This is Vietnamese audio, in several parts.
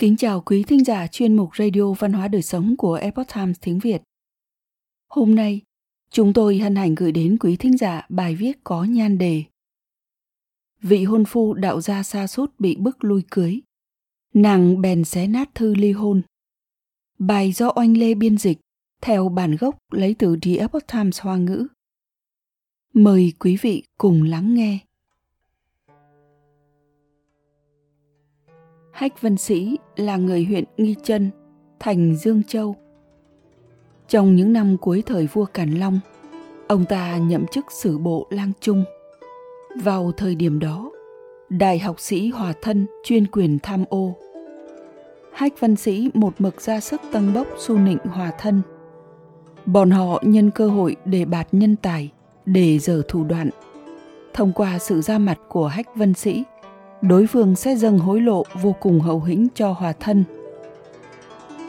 Kính chào quý thính giả chuyên mục Radio Văn hóa Đời Sống của Epoch Times tiếng Việt. Hôm nay, chúng tôi hân hạnh gửi đến quý thính giả bài viết có nhan đề Vị hôn phu đạo gia xa sút bị bức lui cưới. Nàng bèn xé nát thư ly hôn. Bài do Oanh Lê biên dịch, theo bản gốc lấy từ The Epoch Times Hoa ngữ. Mời quý vị cùng lắng nghe. Hách Vân Sĩ là người huyện Nghi Trân, thành Dương Châu. Trong những năm cuối thời vua Càn Long, ông ta nhậm chức sử bộ lang trung. Vào thời điểm đó, đại học sĩ hòa thân chuyên quyền tham ô. Hách Văn Sĩ một mực ra sức tăng bốc su nịnh hòa thân. Bọn họ nhân cơ hội để bạt nhân tài, để dở thủ đoạn. Thông qua sự ra mặt của Hách Vân Sĩ, đối phương sẽ dâng hối lộ vô cùng hậu hĩnh cho hòa thân.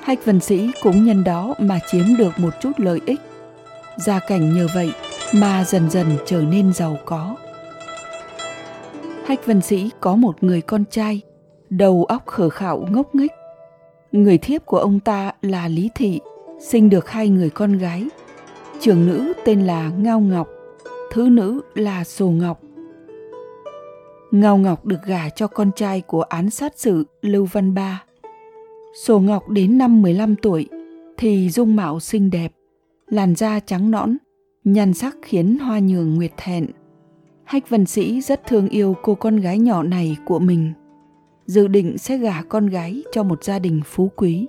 Hách Vân Sĩ cũng nhân đó mà chiếm được một chút lợi ích. Gia cảnh nhờ vậy mà dần dần trở nên giàu có. Hách Vân Sĩ có một người con trai, đầu óc khờ khạo ngốc nghếch. Người thiếp của ông ta là Lý Thị, sinh được hai người con gái. Trưởng nữ tên là Ngao Ngọc, thứ nữ là Sồ Ngọc. Ngao Ngọc được gả cho con trai của án sát sự Lưu Văn Ba. Sổ Ngọc đến năm 15 tuổi thì dung mạo xinh đẹp, làn da trắng nõn, nhan sắc khiến hoa nhường nguyệt thẹn. Hách Vân Sĩ rất thương yêu cô con gái nhỏ này của mình, dự định sẽ gả con gái cho một gia đình phú quý.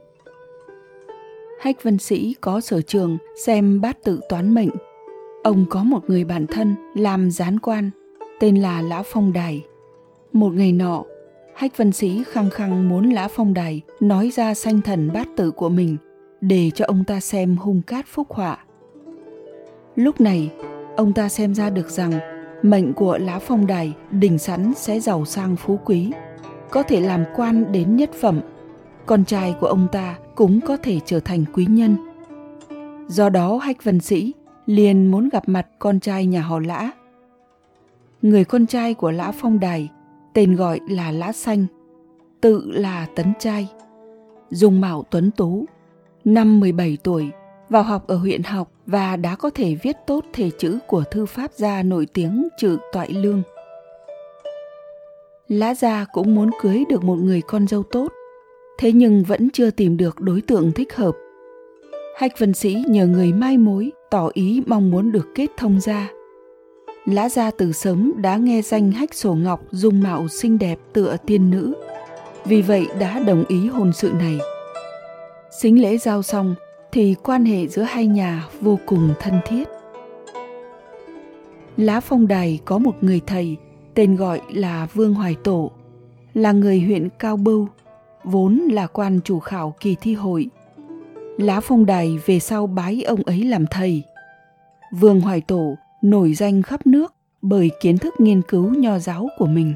Hách Vân Sĩ có sở trường xem bát tự toán mệnh. Ông có một người bạn thân làm gián quan, tên là Lão Phong Đài. Một ngày nọ, Hách Vân Sĩ khăng khăng muốn Lã Phong Đài nói ra sanh thần bát tự của mình để cho ông ta xem hung cát phúc họa. Lúc này, ông ta xem ra được rằng mệnh của Lã Phong Đài đỉnh sẵn sẽ giàu sang phú quý, có thể làm quan đến nhất phẩm. Con trai của ông ta cũng có thể trở thành quý nhân. Do đó Hách Vân Sĩ liền muốn gặp mặt con trai nhà họ Lã. Người con trai của Lã Phong Đài tên gọi là Lã Xanh, tự là Tấn Trai. dùng mạo tuấn tú, năm 17 tuổi, vào học ở huyện học và đã có thể viết tốt thể chữ của thư pháp gia nổi tiếng chữ Toại Lương. Lã gia cũng muốn cưới được một người con dâu tốt, thế nhưng vẫn chưa tìm được đối tượng thích hợp. Hách Vân Sĩ nhờ người mai mối tỏ ý mong muốn được kết thông gia Lã gia từ sớm đã nghe danh hách sổ ngọc dung mạo xinh đẹp tựa tiên nữ, vì vậy đã đồng ý hôn sự này. Xính lễ giao xong thì quan hệ giữa hai nhà vô cùng thân thiết. Lá Phong Đài có một người thầy tên gọi là Vương Hoài Tổ, là người huyện Cao Bưu, vốn là quan chủ khảo kỳ thi hội. Lá Phong Đài về sau bái ông ấy làm thầy. Vương Hoài Tổ nổi danh khắp nước bởi kiến thức nghiên cứu nho giáo của mình.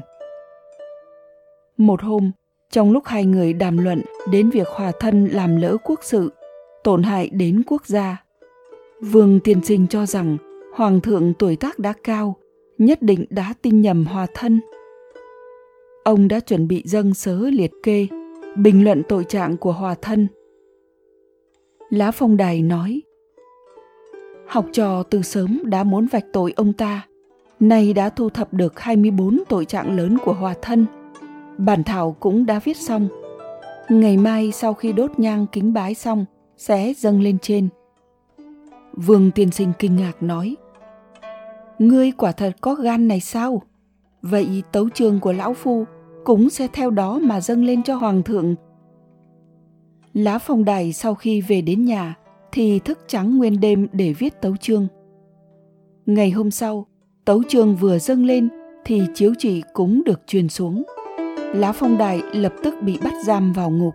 Một hôm, trong lúc hai người đàm luận đến việc hòa thân làm lỡ quốc sự, tổn hại đến quốc gia, Vương Tiên Sinh cho rằng Hoàng thượng tuổi tác đã cao, nhất định đã tin nhầm hòa thân. Ông đã chuẩn bị dâng sớ liệt kê, bình luận tội trạng của hòa thân. Lá Phong Đài nói, học trò từ sớm đã muốn vạch tội ông ta, nay đã thu thập được 24 tội trạng lớn của hòa thân. Bản thảo cũng đã viết xong. Ngày mai sau khi đốt nhang kính bái xong, sẽ dâng lên trên. Vương tiên sinh kinh ngạc nói, Ngươi quả thật có gan này sao? Vậy tấu chương của lão phu cũng sẽ theo đó mà dâng lên cho hoàng thượng. Lá phong đài sau khi về đến nhà thì thức trắng nguyên đêm để viết tấu chương. Ngày hôm sau, tấu chương vừa dâng lên thì chiếu chỉ cũng được truyền xuống. Lá phong đài lập tức bị bắt giam vào ngục.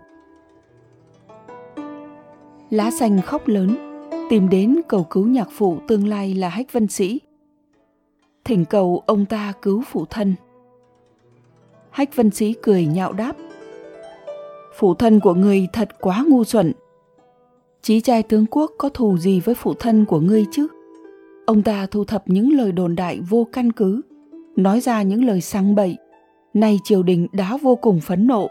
Lá xanh khóc lớn, tìm đến cầu cứu nhạc phụ tương lai là Hách Vân Sĩ. Thỉnh cầu ông ta cứu phụ thân. Hách Vân Sĩ cười nhạo đáp. Phụ thân của người thật quá ngu xuẩn, Chí trai tướng quốc có thù gì với phụ thân của ngươi chứ? Ông ta thu thập những lời đồn đại vô căn cứ, nói ra những lời sang bậy. Nay triều đình đã vô cùng phẫn nộ,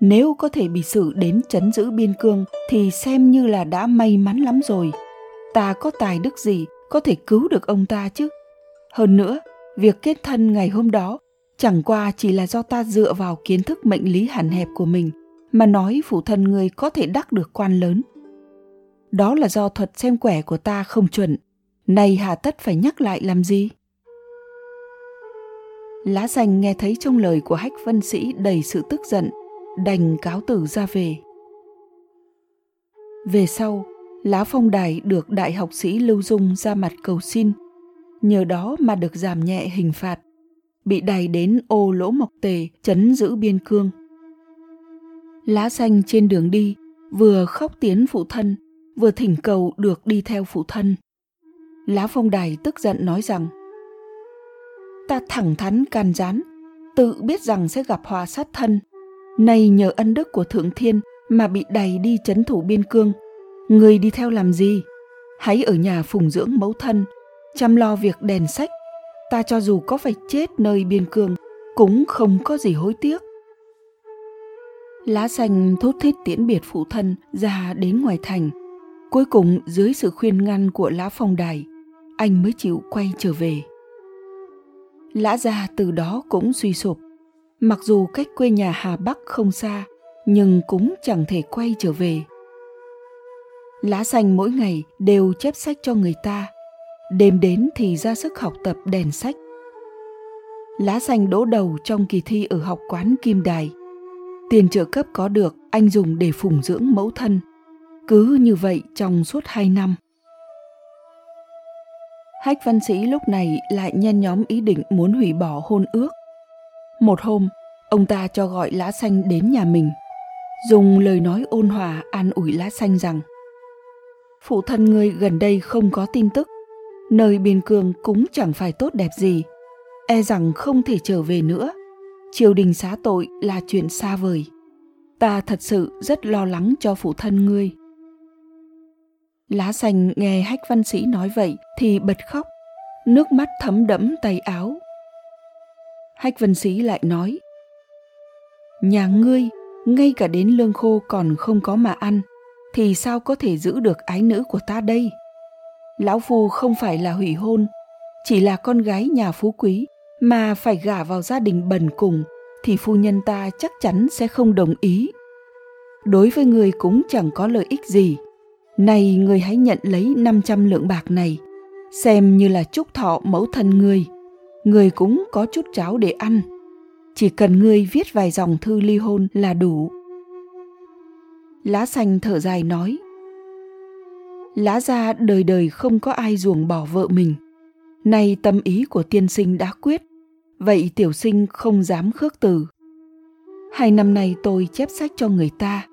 nếu có thể bị xử đến chấn giữ biên cương thì xem như là đã may mắn lắm rồi ta có tài đức gì có thể cứu được ông ta chứ hơn nữa việc kết thân ngày hôm đó chẳng qua chỉ là do ta dựa vào kiến thức mệnh lý hạn hẹp của mình mà nói phụ thân người có thể đắc được quan lớn đó là do thuật xem quẻ của ta không chuẩn. Này hà tất phải nhắc lại làm gì? Lá xanh nghe thấy trong lời của hách vân sĩ đầy sự tức giận, đành cáo tử ra về. Về sau, lá phong đài được đại học sĩ lưu dung ra mặt cầu xin. Nhờ đó mà được giảm nhẹ hình phạt. Bị đày đến ô lỗ mộc tề, chấn giữ biên cương. Lá xanh trên đường đi, vừa khóc tiến phụ thân vừa thỉnh cầu được đi theo phụ thân. Lá phong đài tức giận nói rằng, ta thẳng thắn can gián, tự biết rằng sẽ gặp hòa sát thân. Nay nhờ ân đức của thượng thiên mà bị đày đi chấn thủ biên cương. Người đi theo làm gì? Hãy ở nhà phụng dưỡng mẫu thân, chăm lo việc đèn sách. Ta cho dù có phải chết nơi biên cương, cũng không có gì hối tiếc. Lá xanh thốt thít tiễn biệt phụ thân ra đến ngoài thành cuối cùng, dưới sự khuyên ngăn của lá phong đài, anh mới chịu quay trở về. Lã gia từ đó cũng suy sụp. Mặc dù cách quê nhà hà bắc không xa, nhưng cũng chẳng thể quay trở về. Lá xanh mỗi ngày đều chép sách cho người ta. Đêm đến thì ra sức học tập đèn sách. Lá xanh đỗ đầu trong kỳ thi ở học quán kim đài. Tiền trợ cấp có được, anh dùng để phụng dưỡng mẫu thân cứ như vậy trong suốt hai năm. Hách văn sĩ lúc này lại nhen nhóm ý định muốn hủy bỏ hôn ước. Một hôm, ông ta cho gọi lá xanh đến nhà mình, dùng lời nói ôn hòa an ủi lá xanh rằng, phụ thân ngươi gần đây không có tin tức, nơi biên cương cũng chẳng phải tốt đẹp gì e rằng không thể trở về nữa. Triều đình xá tội là chuyện xa vời. Ta thật sự rất lo lắng cho phụ thân ngươi lá xanh nghe hách văn sĩ nói vậy thì bật khóc, nước mắt thấm đẫm tay áo. Hách văn sĩ lại nói, nhà ngươi, ngay cả đến lương khô còn không có mà ăn, thì sao có thể giữ được ái nữ của ta đây? Lão phu không phải là hủy hôn, chỉ là con gái nhà phú quý, mà phải gả vào gia đình bần cùng, thì phu nhân ta chắc chắn sẽ không đồng ý. Đối với người cũng chẳng có lợi ích gì này người hãy nhận lấy 500 lượng bạc này, xem như là chúc thọ mẫu thân người người cũng có chút cháo để ăn. Chỉ cần ngươi viết vài dòng thư ly hôn là đủ. Lá xanh thở dài nói. Lá ra đời đời không có ai ruồng bỏ vợ mình. Nay tâm ý của tiên sinh đã quyết, vậy tiểu sinh không dám khước từ. Hai năm nay tôi chép sách cho người ta,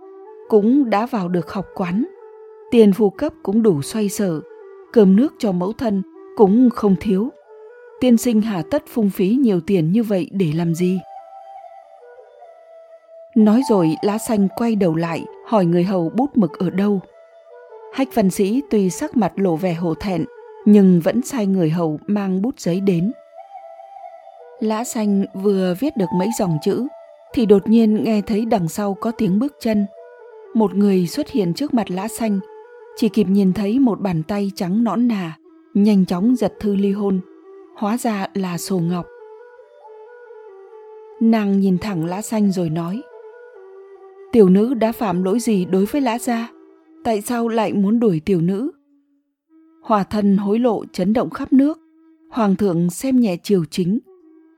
cũng đã vào được học quán tiền phụ cấp cũng đủ xoay sở, cơm nước cho mẫu thân cũng không thiếu. Tiên sinh hà tất phung phí nhiều tiền như vậy để làm gì? Nói rồi, lá xanh quay đầu lại, hỏi người hầu bút mực ở đâu. Hách văn sĩ tuy sắc mặt lộ vẻ hổ thẹn, nhưng vẫn sai người hầu mang bút giấy đến. Lã xanh vừa viết được mấy dòng chữ, thì đột nhiên nghe thấy đằng sau có tiếng bước chân. Một người xuất hiện trước mặt lã xanh chỉ kịp nhìn thấy một bàn tay trắng nõn nà, nhanh chóng giật thư ly hôn, hóa ra là sổ ngọc. Nàng nhìn thẳng lá xanh rồi nói, tiểu nữ đã phạm lỗi gì đối với lã gia? Tại sao lại muốn đuổi tiểu nữ? Hòa thân hối lộ chấn động khắp nước. Hoàng thượng xem nhẹ triều chính.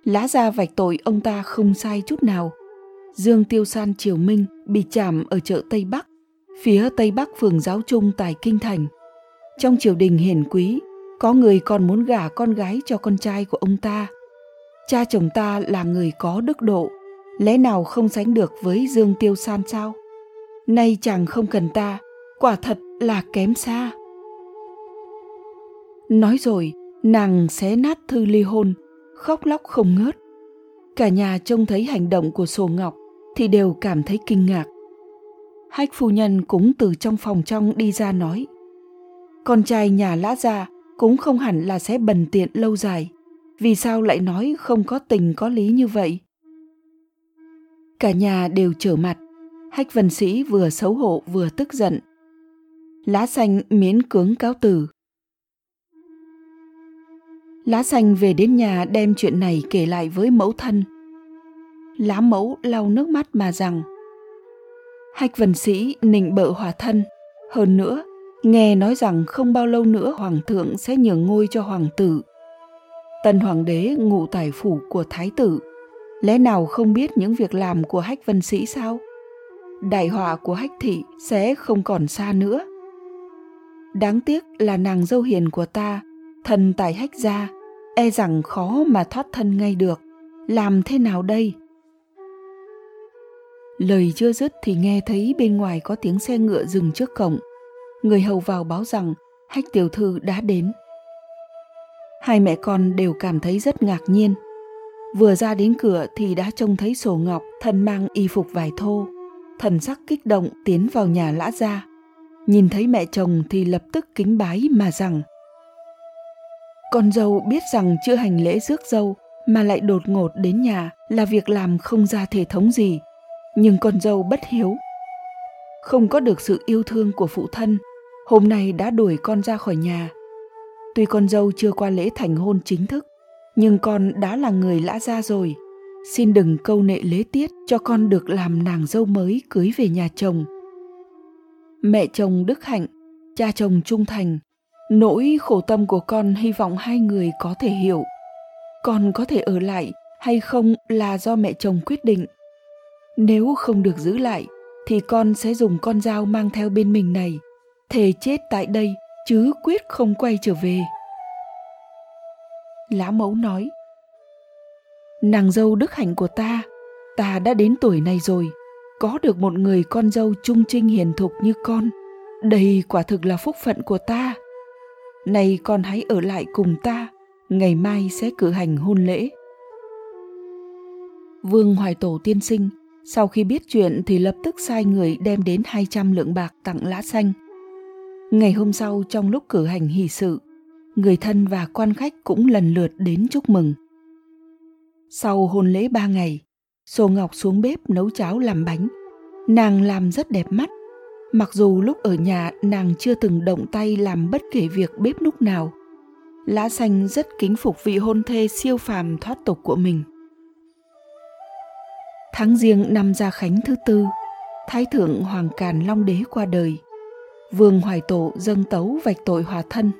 Lã gia vạch tội ông ta không sai chút nào. Dương tiêu san triều minh bị chạm ở chợ tây bắc phía tây bắc phường giáo trung tại kinh thành. Trong triều đình hiển quý, có người còn muốn gả con gái cho con trai của ông ta. Cha chồng ta là người có đức độ, lẽ nào không sánh được với dương tiêu san sao? Nay chàng không cần ta, quả thật là kém xa. Nói rồi, nàng xé nát thư ly hôn, khóc lóc không ngớt. Cả nhà trông thấy hành động của sổ ngọc thì đều cảm thấy kinh ngạc hách phu nhân cũng từ trong phòng trong đi ra nói, con trai nhà lã gia cũng không hẳn là sẽ bần tiện lâu dài vì sao lại nói không có tình có lý như vậy cả nhà đều trở mặt Hách Vân Sĩ vừa xấu hổ vừa tức giận. Lá xanh miễn cưỡng cáo từ. Lá xanh về đến nhà đem chuyện này kể lại với mẫu thân. Lá mẫu lau nước mắt mà rằng Hách Vân Sĩ nịnh bợ hòa thân. Hơn nữa, nghe nói rằng không bao lâu nữa hoàng thượng sẽ nhường ngôi cho hoàng tử. Tân hoàng đế ngụ tại phủ của thái tử. Lẽ nào không biết những việc làm của Hách Vân Sĩ sao? Đại họa của Hách Thị sẽ không còn xa nữa. Đáng tiếc là nàng dâu hiền của ta, thần tài Hách gia, e rằng khó mà thoát thân ngay được. Làm thế nào đây? Lời chưa dứt thì nghe thấy bên ngoài có tiếng xe ngựa dừng trước cổng. Người hầu vào báo rằng hách tiểu thư đã đến. Hai mẹ con đều cảm thấy rất ngạc nhiên. Vừa ra đến cửa thì đã trông thấy sổ ngọc thân mang y phục vải thô. Thần sắc kích động tiến vào nhà lã gia. Nhìn thấy mẹ chồng thì lập tức kính bái mà rằng, Con dâu biết rằng chưa hành lễ rước dâu mà lại đột ngột đến nhà là việc làm không ra thể thống gì nhưng con dâu bất hiếu. Không có được sự yêu thương của phụ thân, hôm nay đã đuổi con ra khỏi nhà. Tuy con dâu chưa qua lễ thành hôn chính thức, nhưng con đã là người lã ra rồi. Xin đừng câu nệ lễ tiết cho con được làm nàng dâu mới cưới về nhà chồng. Mẹ chồng đức hạnh, cha chồng trung thành, nỗi khổ tâm của con hy vọng hai người có thể hiểu. Con có thể ở lại hay không là do mẹ chồng quyết định nếu không được giữ lại, thì con sẽ dùng con dao mang theo bên mình này. Thề chết tại đây, chứ quyết không quay trở về. Lã mẫu nói, nàng dâu đức hạnh của ta ta đã đến tuổi này rồi, có được một người con dâu trung trinh hiền thục như con. Đây quả thực là phúc phận của ta. Này con hãy ở lại cùng ta, ngày mai sẽ cử hành hôn lễ. Vương hoài tổ tiên sinh sau khi biết chuyện thì lập tức sai người đem đến 200 lượng bạc tặng lã xanh. Ngày hôm sau trong lúc cử hành hỷ sự, người thân và quan khách cũng lần lượt đến chúc mừng. Sau hôn lễ ba ngày, Sô Ngọc xuống bếp nấu cháo làm bánh. Nàng làm rất đẹp mắt. Mặc dù lúc ở nhà nàng chưa từng động tay làm bất kể việc bếp núc nào. Lã xanh rất kính phục vị hôn thê siêu phàm thoát tục của mình. Tháng riêng năm Gia Khánh thứ tư, Thái thượng Hoàng Càn Long Đế qua đời. Vương Hoài Tổ dâng tấu vạch tội hòa thân.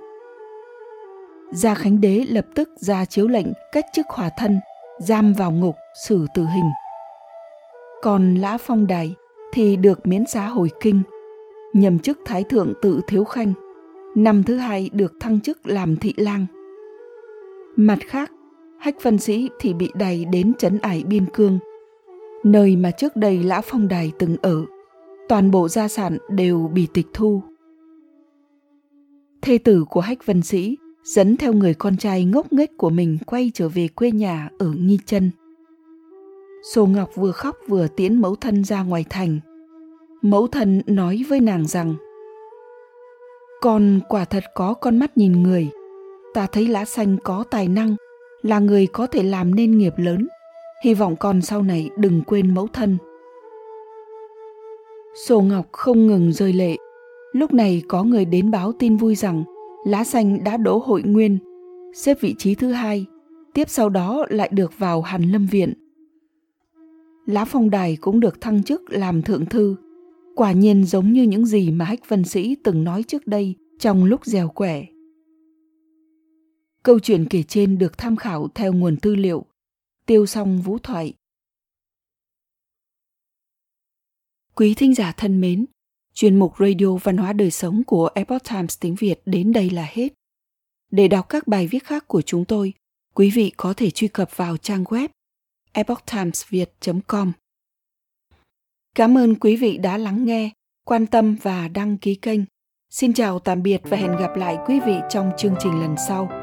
Gia Khánh Đế lập tức ra chiếu lệnh cách chức hòa thân, giam vào ngục, xử tử hình. Còn Lã Phong Đài thì được miễn giá hồi kinh, nhậm chức Thái thượng tự thiếu khanh. Năm thứ hai được thăng chức làm thị lang. Mặt khác, Hách văn Sĩ thì bị đày đến trấn ải biên cương – nơi mà trước đây Lã Phong Đài từng ở, toàn bộ gia sản đều bị tịch thu. Thê tử của Hách Vân Sĩ dẫn theo người con trai ngốc nghếch của mình quay trở về quê nhà ở Nghi Chân. Sô Ngọc vừa khóc vừa tiễn mẫu thân ra ngoài thành. Mẫu thân nói với nàng rằng Con quả thật có con mắt nhìn người. Ta thấy lá xanh có tài năng, là người có thể làm nên nghiệp lớn hy vọng con sau này đừng quên mẫu thân. Sổ ngọc không ngừng rơi lệ. Lúc này có người đến báo tin vui rằng lá xanh đã đỗ hội nguyên, xếp vị trí thứ hai, tiếp sau đó lại được vào hàn lâm viện. Lá phong đài cũng được thăng chức làm thượng thư. Quả nhiên giống như những gì mà hách vân sĩ từng nói trước đây trong lúc dèo quẻ. Câu chuyện kể trên được tham khảo theo nguồn tư liệu tiêu Song vũ thoại. Quý thính giả thân mến, chuyên mục Radio Văn hóa Đời Sống của Epoch Times tiếng Việt đến đây là hết. Để đọc các bài viết khác của chúng tôi, quý vị có thể truy cập vào trang web epochtimesviet.com. Cảm ơn quý vị đã lắng nghe, quan tâm và đăng ký kênh. Xin chào tạm biệt và hẹn gặp lại quý vị trong chương trình lần sau.